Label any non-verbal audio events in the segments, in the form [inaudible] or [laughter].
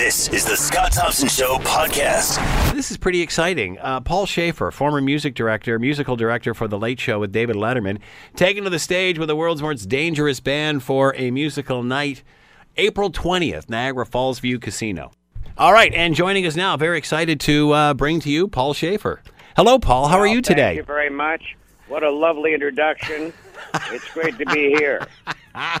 This is the Scott Thompson Show podcast. This is pretty exciting. Uh, Paul Shaffer, former music director, musical director for The Late Show with David Letterman, taken to the stage with the world's most dangerous band for a musical night, April 20th, Niagara Falls View Casino. All right, and joining us now, very excited to uh, bring to you Paul Shaffer. Hello, Paul. How are Well, you today? Thank you very much. What a lovely introduction. it's great to be here. [laughs] [laughs]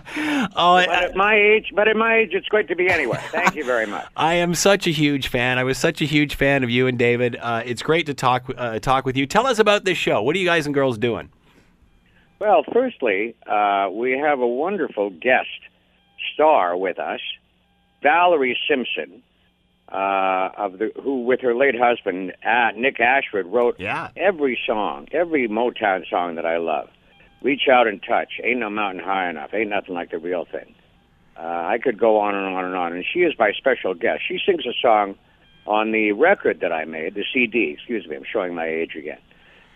Oh, But I, at my age, but at my age, it's great to be anywhere. Thank you very much. [laughs] I am such a huge fan. I was such a huge fan of you and David. Uh, it's great to talk uh, talk with you. Tell us about this show. What are you guys and girls doing? Well, firstly, uh, we have a wonderful guest star with us, Valerie Simpson, uh, of the who, with her late husband uh, Nick Ashford, wrote Yeah. every song, every Motown song that I love. Reach out and touch. Ain't no mountain high enough. Ain't nothing like the real thing. Uh, I could go on and on and on. And she is my special guest. She sings a song on the record that I made, the CD. Excuse me, I'm showing my age again.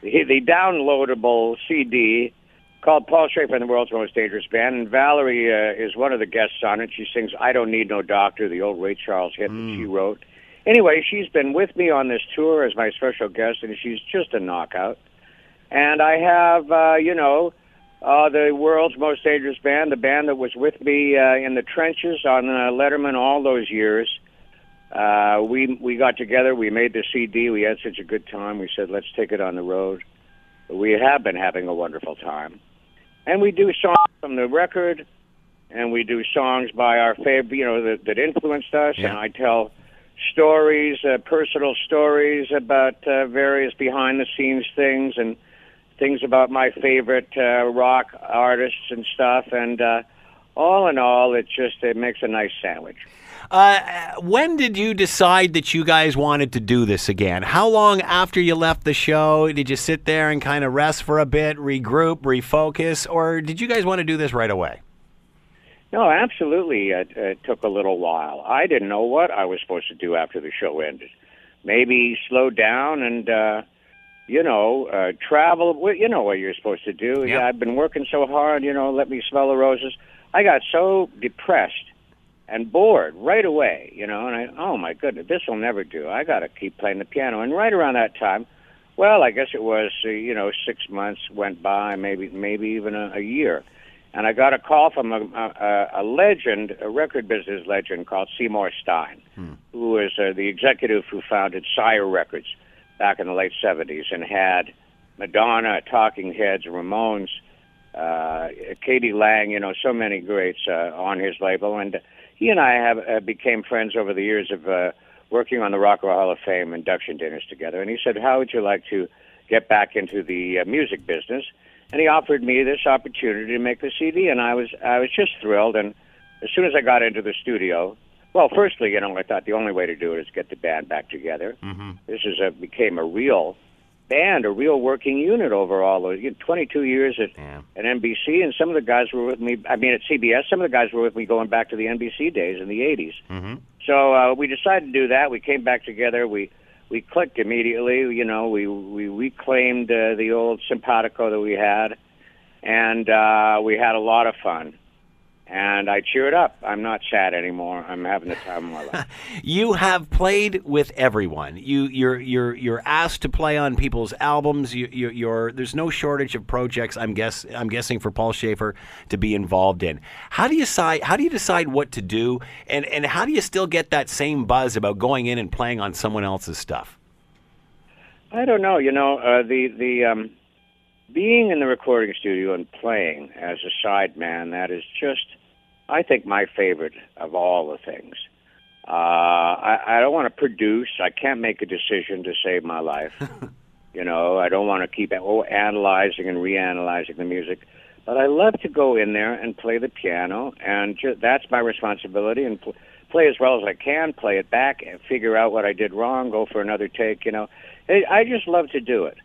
The, the downloadable CD called Paul Shaffer and the World's Most Dangerous Band. And Valerie uh, is one of the guests on it. She sings I Don't Need No Doctor, the old Ray Charles hit that she wrote. Anyway, she's been with me on this tour as my special guest, and she's just a knockout. And I have, uh, you know, uh, the world's most dangerous band, the band that was with me uh, in the trenches on uh, Letterman all those years. Uh, we we got together, we made the CD, we had such a good time. We said, let's take it on the road. We have been having a wonderful time, and we do songs from the record, and we do songs by our favorite, you know, that, that influenced us. Yeah. And I tell stories, uh, personal stories about uh, various behind the scenes things and things about my favorite uh, rock artists and stuff. And uh, all in all, it just it makes a nice sandwich. Uh, when did you decide that you guys wanted to do this again? How long after you left the show did you sit there and kind of rest for a bit, regroup, refocus, or did you guys want to do this right away? No, absolutely. It, it took a little while. I didn't know what I was supposed to do after the show ended. Maybe slow down and, uh, you know, uh, travel. You know what you're supposed to do. Yeah. Yeah, I've been working so hard. You know, let me smell the roses. I got so depressed and bored right away. You know, and I, oh my goodness, this will never do. I got to keep playing the piano. And right around that time, well, I guess it was, uh, you know, six months went by, maybe maybe even a, a year and I got a call from a, a, a legend, a record business legend called Seymour Stein, who was uh, the executive who founded Sire Records back in the late '70s and had Madonna, Talking Heads, Ramones, uh, k.d. lang, you know, so many greats uh, on his label, and he and I have uh, became friends over the years of uh, working on the Rock and Roll Hall of Fame induction dinners together. And he said, "How would you like to get back into the uh, music business?" and he offered me this opportunity to make the CD, and I was I was just thrilled. And as soon as I got into the studio, well, firstly, you know, I thought the only way to do it is get the band back together. Mm-hmm. This is a became a real band, a real working unit over all those you know, 22 years at Yeah. at NBC, and some of the guys were with me. I mean, at CBS, some of the guys were with me going back to the NBC days in the 80s. Mm-hmm. So uh, we decided to do that. We came back together. We we clicked immediately. You know, we we reclaimed uh, the old simpatico that we had, and uh, we had a lot of fun. And I cheered up. I'm not sad anymore. I'm having the time of my life. [laughs] You have played with everyone. You you're you're you're asked to play on people's albums. You, you you're there's no shortage of projects. I'm guess I'm guessing for Paul Shaffer to be involved in. How do you decide? How do you decide what to do? And and how do you still get that same buzz about going in and playing on someone else's stuff? I don't know. You know, uh, the the um, being in the recording studio and playing as a side man that is just, I think, my favorite of all the things. Uh, I, I don't want to produce. I can't make a decision to save my life. [laughs] you know, I don't want to keep oh, analyzing and reanalyzing the music. But I love to go in there and play the piano, and ju- that's my responsibility. And pl- play as well as I can, play it back, and figure out what I did wrong, go for another take. You know, I I just love to do it.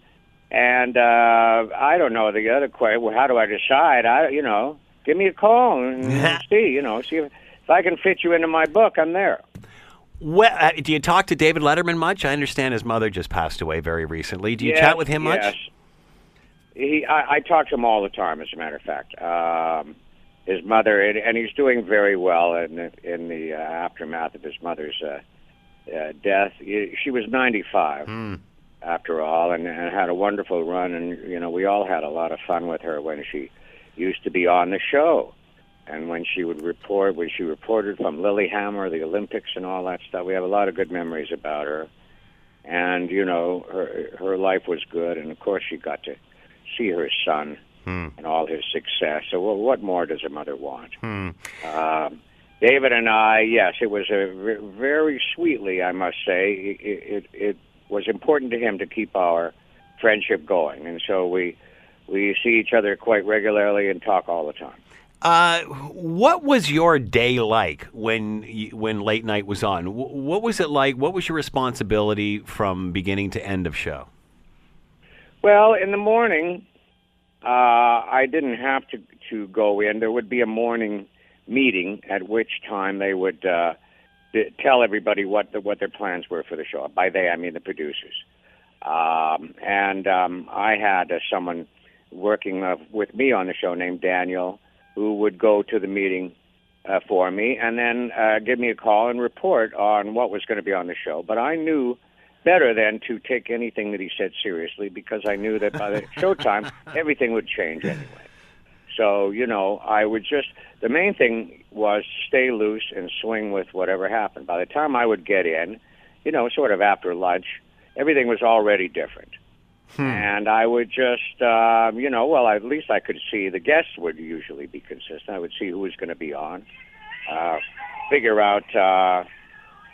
And uh, I don't know the other question. Well, how do I decide? I, you know, give me a call and [laughs] see. You know, see if, if I can fit you into my book. I'm there. Well, uh, do you talk to David Letterman much? I understand his mother just passed away very recently. Do you Yes, chat with him much? yes. He, I, I talk to him all the time. As a matter of fact, um, his mother, and, and he's doing very well in the, in the uh, aftermath of his mother's uh, uh, death. He- She was 95 after all, and, and had a wonderful run. And you know, we all had a lot of fun with her when she used to be on the show, and when she would report, when she reported from Lillehammer, the Olympics, and all that stuff. We have a lot of good memories about her. And you know, her her life was good, and of course, she got to see her son and all his success. So, well, what more does a mother want? Um, David and I, yes, it was a very sweetly, I must say. It, it, it was important to him to keep our friendship going, and so we we see each other quite regularly and talk all the time. Uh, what was your day like when when late night was on? Wh- What was it like? What was your responsibility from beginning to end of show? Well, in the morning, uh, I didn't have to to go in. There would be a morning meeting at which time they would uh, tell everybody what the, what their plans were for the show. By they, I mean the producers. Um, and um, I had uh, someone working uh, with me on the show named Daniel, who would go to the meeting uh, for me and then uh, give me a call and report on what was going to be on the show. But I knew better than to take anything that he said seriously because I knew that by the [laughs] showtime everything would change anyway. So you know, I would just the main thing was stay loose and swing with whatever happened. By the time I would get in, you know, sort of after lunch, everything was already different. And I would just, um, you know, well, at least I could see the guests would usually be consistent. I would see who was going to be on, uh, figure out, uh,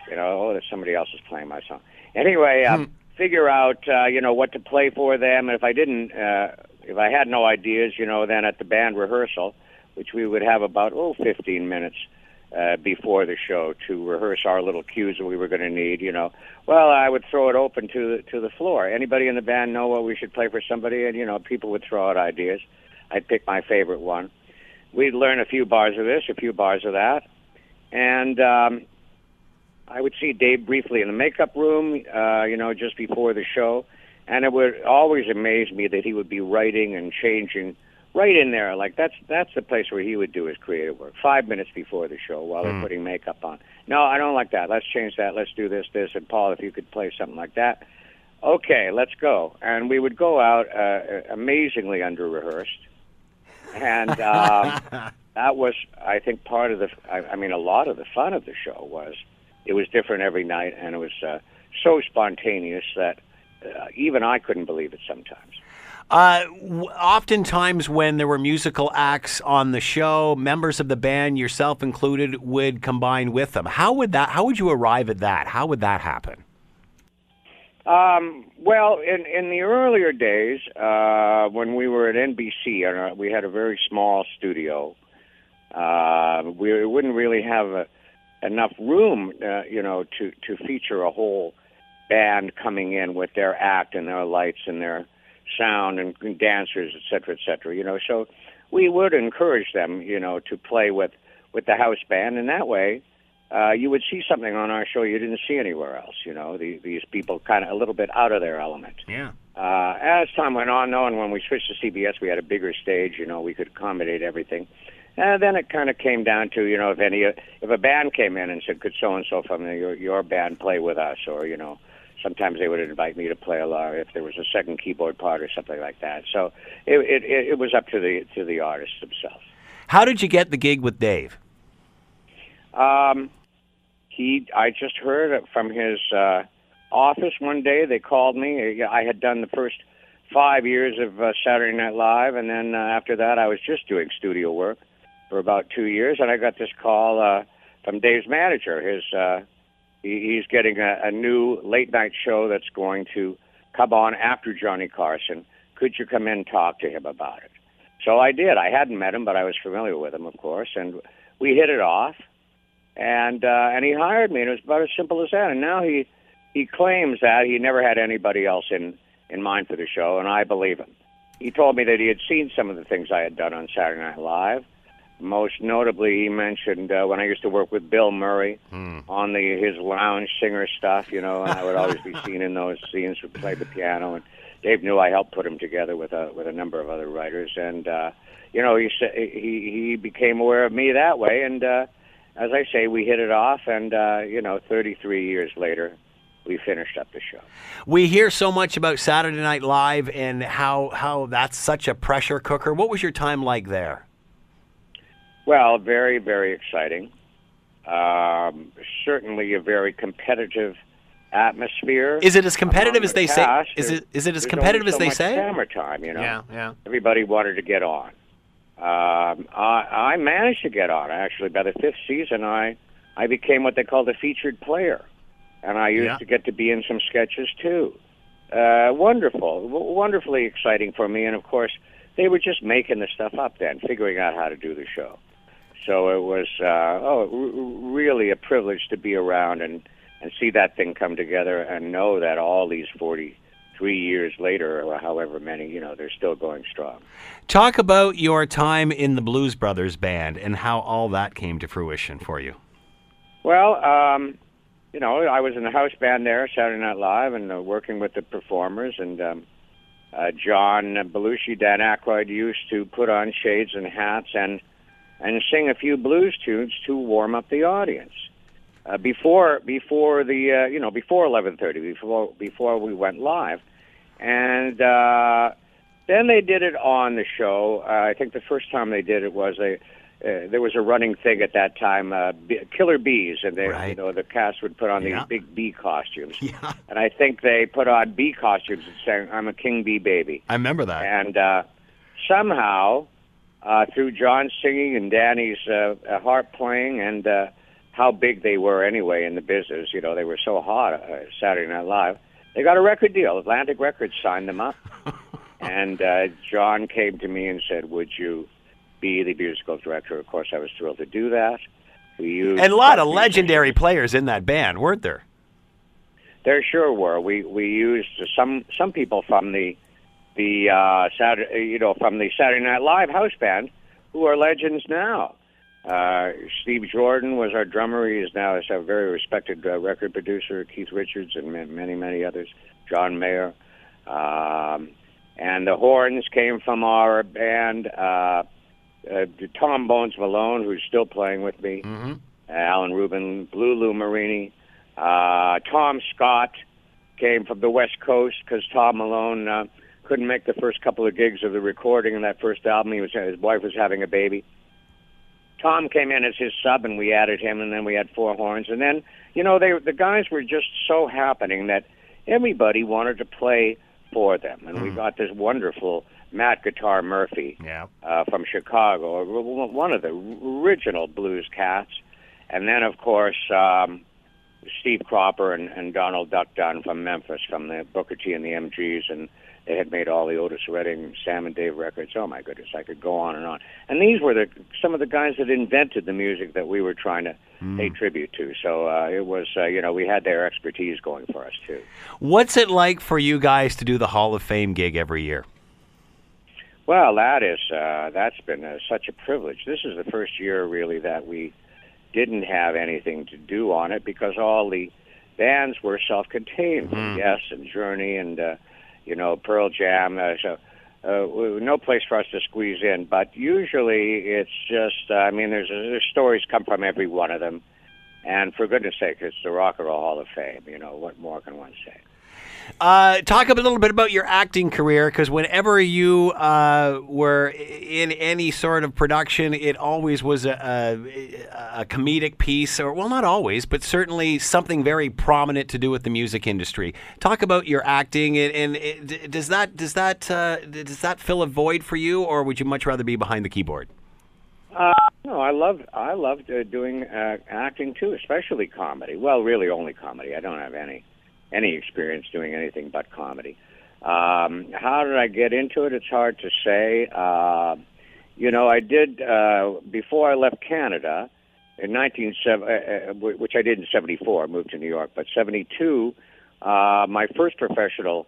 you know, oh, somebody else is playing my song. Anyway, um, figure out, uh, you know, what to play for them. And if I didn't, uh, if I had no ideas, you know, then at the band rehearsal, which we would have about oh 15 minutes uh, before the show to rehearse our little cues that we were going to need. You know, well, I would throw it open to the, to the floor. Anybody in the band know what we should play for somebody, and you know, people would throw out ideas. I'd pick my favorite one. We'd learn a few bars of this, a few bars of that, and um, I would see Dave briefly in the makeup room, uh, you know, just before the show, and it would always amaze me that he would be writing and changing right in there. Like that's that's the place where he would do his creative work. Five minutes before the show, while they're putting makeup on. No, I don't like that. Let's change that. Let's do this, this, and Paul, if you could play something like that. Okay, let's go. And we would go out uh, amazingly under rehearsed, and [laughs] um, that was, I think, part of the. I, I mean, a lot of the fun of the show was it was different every night, and it was uh, so spontaneous that uh, even I couldn't believe it sometimes. Uh, oftentimes, when there were musical acts on the show, members of the band, yourself included, would combine with them. How would that? How would you arrive at that? How would that happen? Um, well, in in the earlier days, uh, when we were at NBC, and uh, we had a very small studio. Uh, we wouldn't really have a, enough room, uh, you know, to to feature a whole band coming in with their act and their lights and their sound and, dancers, et cetera, et cetera. You know, so we would encourage them, you know, to play with with the house band, and that way uh, you would see something on our show you didn't see anywhere else. You know, the, these people kind of a little bit out of their element. Yeah. Uh, as time went on, though, and when we switched to CBS, we had a bigger stage. You know, we could accommodate everything. And then it kind of came down to, you know, if any, if a band came in and said, "Could so and so from your your band play with us?" or you know, sometimes they would invite me to play along if there was a second keyboard part or something like that. So it it, it was up to the to the artists themselves. How did you get the gig with Dave? Um, he, I just heard from his uh, office one day. They called me. I had done the first five years of uh, Saturday Night Live, and then uh, after that, I was just doing studio work for about two years. And I got this call uh, from Dave's manager. His, uh, he, he's getting a, a new late night show that's going to come on after Johnny Carson. Could you come in and talk to him about it? So I did. I hadn't met him, but I was familiar with him, of course, and we hit it off and uh, and he hired me, and it was about as simple as that. And now he he claims that he never had anybody else in in mind for the show, and I believe him. He told me that he had seen some of the things I had done on Saturday Night Live. Most notably, he mentioned uh, when I used to work with Bill Murray on the his lounge singer stuff, you know, and I would always be [laughs] seen in those scenes who played the piano. And Dave knew I helped put him together with a with a number of other writers, and uh, you know, he sa- he he became aware of me that way, and uh, as I say, we hit it off, and uh, you know, 33 years later, we finished up the show. We hear so much about Saturday Night Live and how how that's such a pressure cooker. What was your time like there? Well, very very exciting. Um, certainly a very competitive atmosphere. Is it as competitive as the they say? Is There- it is it as there's competitive only as they much say? Camera time, you know. yeah. Yeah. Everybody wanted to get on. Um, I, I managed to get on. Actually, by the fifth season, I I became what they called a featured player, and I used Yeah. to get to be in some sketches too. Uh, wonderful, w- wonderfully exciting for me. And of course, they were just making the stuff up then, figuring out how to do the show. So it was uh, oh, r- really a privilege to be around and and see that thing come together and know that all these forty three years later, or however many, you know, they're still going strong. Talk about your time in the Blues Brothers band and how all that came to fruition for you. Well, um, you know, I was in the house band there, Saturday Night Live, and uh, working with the performers. And um, uh, John Belushi, Dan Aykroyd used to put on shades and hats and and sing a few blues tunes to warm up the audience uh, before before the uh, you know before eleven thirty before before we went live, and uh, then they did it on the show. Uh, I think the first time they did it was a uh, there was a running thing at that time, uh, b- killer bees, and they Right. you know the cast would put on these big bee costumes, [laughs] Yeah. and I think they put on bee costumes and saying "I'm a king bee baby." I remember that. and uh, somehow uh, through John singing and Danny's uh, uh, harp playing and uh, how big they were anyway in the business, you know, they were so hot uh, Saturday Night Live. They got a record deal. Atlantic Records signed them up, [laughs] and uh, John came to me and said, "Would you be the musical director?" Of course, I was thrilled to do that. We used and a lot of legendary players in that band, weren't there? There sure were. We we used some some people from the the uh, Saturday, you know, from the Saturday Night Live house band who are legends now. Uh, Steve Jordan was our drummer. He is now a very respected uh, record producer. Keith Richards and many many others. John Mayer. Um, and the horns came from our band. Uh, uh, Tom Bones Malone, who's still playing with me. Mm-hmm. Alan Rubin, Blue Lou Marini, uh, Tom Scott came from the West Coast because Tom Malone uh, couldn't make the first couple of gigs of the recording of that first album. He was his wife was having a baby. Tom came in as his sub, and we added him, and then we had four horns, and then you know they the guys were just so happening that everybody wanted to play for them, and we got this wonderful Matt Guitar Murphy Yeah. uh, from Chicago, one of the original blues cats. And then, of course, um, Steve Cropper and, and Donald Duck Dunn from Memphis, from the Booker T and the MGs, and they had made all the Otis Redding, Sam and Dave records. Oh my goodness, I could go on and on. And these were the some of the guys that invented the music that we were trying to pay tribute to. So uh, it was, uh, you know, we had their expertise going for us too. What's it like for you guys to do the Hall of Fame gig every year? Well, that is uh, that's been uh, such a privilege. This is the first year really that we didn't have anything to do on it because all the bands were self-contained. Yes, and Journey and uh, you know Pearl Jam. Uh, so uh, no place for us to squeeze in. But usually it's just. Uh, I mean, there's there's stories come from every one of them. And for goodness sake, it's the Rock and Roll Hall of Fame. You know what more can one say? Uh, talk a little bit about your acting career, because whenever you uh, were in any sort of production, it always was a, a, a comedic piece, or well, not always, but certainly something very prominent to do with the music industry. Talk about your acting, and, and it, does that does that uh, does that fill a void for you, or would you much rather be behind the keyboard? Uh, no, I love I loved uh, doing uh, acting too, especially comedy. Well, really only comedy. I don't have any any experience doing anything but comedy. Um, how did I get into it? It's hard to say. Uh, you know, I did uh, before I left Canada in 1970, uh, uh, which I did in '74. I moved to New York, but '72, uh, my first professional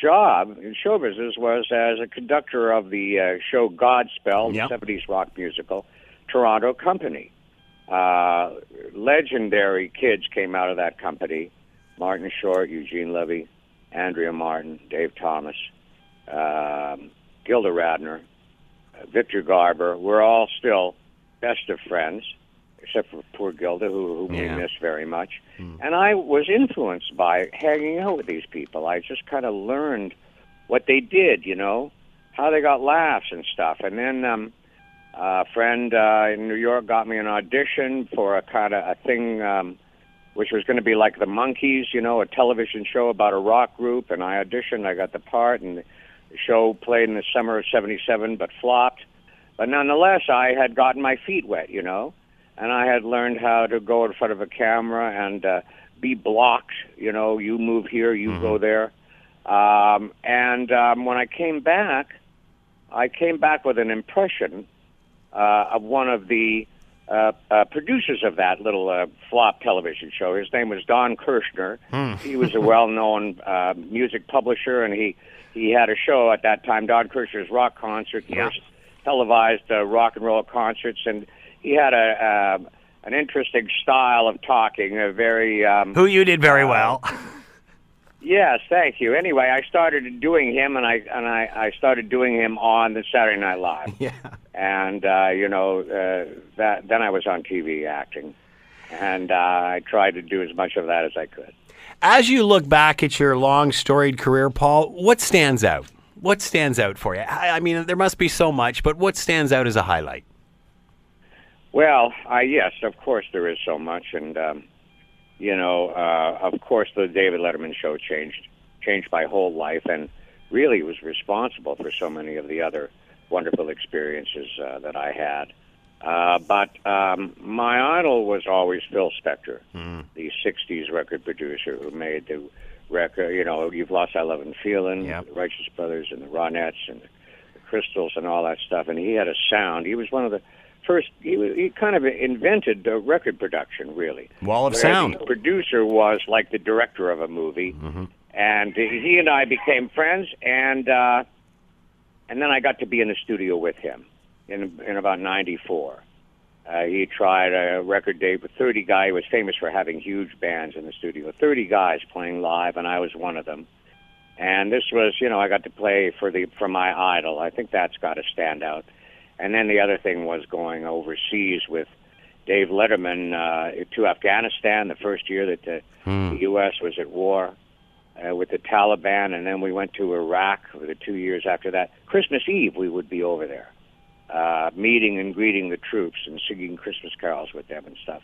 job in show business was as a conductor of the uh, show Godspell, Yep. the 70s rock musical, Toronto Company. Uh, legendary kids came out of that company Martin Short, Eugene Levy, Andrea Martin, Dave Thomas, um, Gilda Radner, Victor Garber. We're all still best of friends, except for poor Gilda, who, who Yeah. we miss very much. And I was influenced by hanging out with these people. I just kind of learned what they did, you know, how they got laughs and stuff. And then um, a friend uh, in New York got me an audition for a kind of a thing. Um, which was going to be like the Monkees, you know, a television show about a rock group. And I auditioned, I got the part, and the show played in the summer of '77, but flopped. But nonetheless, I had gotten my feet wet, you know, and I had learned how to go in front of a camera and uh, be blocked. You know, you move here, you go there. Um, and um, when I came back, I came back with an impression uh, of one of the uh, uh, producers of that little uh, flop television show. His name was Don Kirshner. He was a well-known uh, music publisher, and he he had a show at that time, Don Kirshner's Rock Concert, first televised uh, rock and roll concerts, and he had a uh, an interesting style of talking, a very um, Who you did very well. [laughs] Yes, thank you. Anyway, I started doing him, and I and I, I started doing him on the Saturday Night Live. [laughs] yeah. And uh, you know uh, that then I was on TV acting, and uh, I tried to do as much of that as I could. As you look back at your long storied career, Paul, what stands out? What stands out for you? I, I mean, there must be so much, but what stands out as a highlight? Well, uh, yes, of course there is so much, and um, you know, uh, of course the David Letterman show changed changed my whole life, and really was responsible for so many of the other wonderful experiences uh, that I had. Uh, but um, my idol was always Phil Spector, the '60s record producer who made the record. You know, "You've Lost I Love and Feeling," Yep. the Righteous Brothers, and the Ronettes, and the Crystals, and all that stuff. And he had a sound. He was one of the first. He, he kind of invented the record production, really. Wall of sound. The producer was like the director of a movie, and he and I became friends, and uh, and then I got to be in the studio with him in in about '94. Uh, he tried a record date with 30 guys. He was famous for having huge bands in the studio, 30 guys playing live, and I was one of them. And this was, you know, I got to play for the for my idol. I think that's got to stand out. And then the other thing was going overseas with Dave Letterman uh, to Afghanistan the first year that the, the U.S. was at war uh, with the Taliban, and then we went to Iraq for the two years after that. Christmas Eve, we would be over there, uh, meeting and greeting the troops and singing Christmas carols with them and stuff.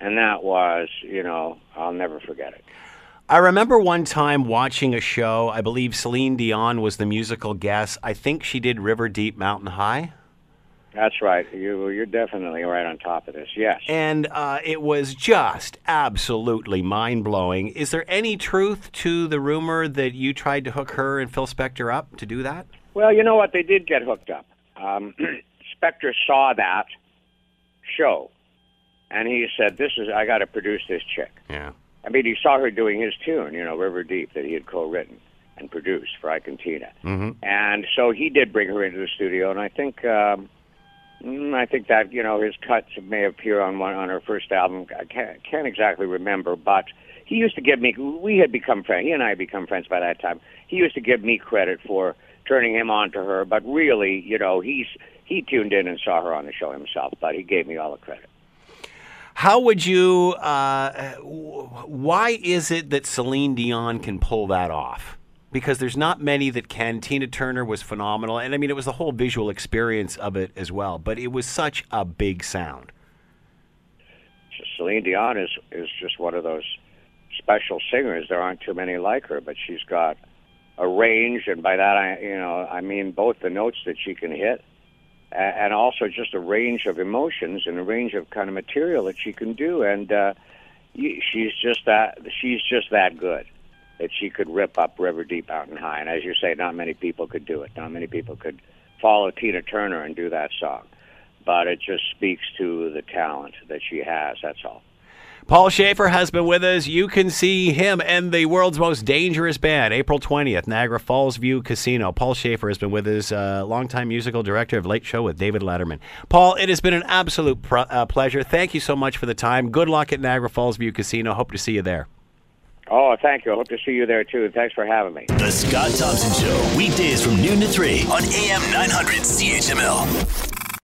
And that was, you know, I'll never forget it. I remember one time watching a show. I believe Celine Dion was the musical guest. I think she did River Deep Mountain High. That's right. You, you're definitely right on top of this. Yes. And uh, it was just absolutely mind blowing. Is there any truth to the rumor that you tried to hook her and Phil Spector up to do that? Well, you know what? They did get hooked up. Um, [clears throat] Spector saw that show, and he said, "This is I got to produce this chick." Yeah. I mean, he saw her doing his tune, you know, River Deep, that he had co-written and produced for Ike and Tina, mm-hmm. and so he did bring her into the studio, and I think. Um, mm, I think that you know his cuts may appear on one on her first album. I can't, can't exactly remember, but he used to give me. We had become friends. He and I had become friends by that time. He used to give me credit for turning him on to her, but really, you know, he's he tuned in and saw her on the show himself, but he gave me all the credit. How would you? Uh, why is it that Celine Dion can pull that off? Because there's not many that can. Tina Turner was phenomenal, and I mean it was the whole visual experience of it as well. But it was such a big sound. Celine Dion is is just one of those special singers. There aren't too many like her, but she's got a range, and by that I you know I mean both the notes that she can hit, and also just a range of emotions and a range of kind of material that she can do, and uh, she's just that she's just that good that she could rip up River Deep out Mountain High, and as you say, not many people could do it. Not many people could follow Tina Turner and do that song, but it just speaks to the talent that she has. That's all. Paul Shaffer has been with us. You can see him and the world's most dangerous band, April 20th, Niagara Falls View Casino. Paul Shaffer has been with us, uh, longtime musical director of Late Show with David Letterman. Paul, it has been an absolute pr- uh, pleasure. Thank you so much for the time. Good luck at Niagara Falls View Casino. Hope to see you there. Oh, thank you. I hope to see you there too. Thanks for having me. The Scott Thompson Show, weekdays from noon to 3 on AM 900 CHML.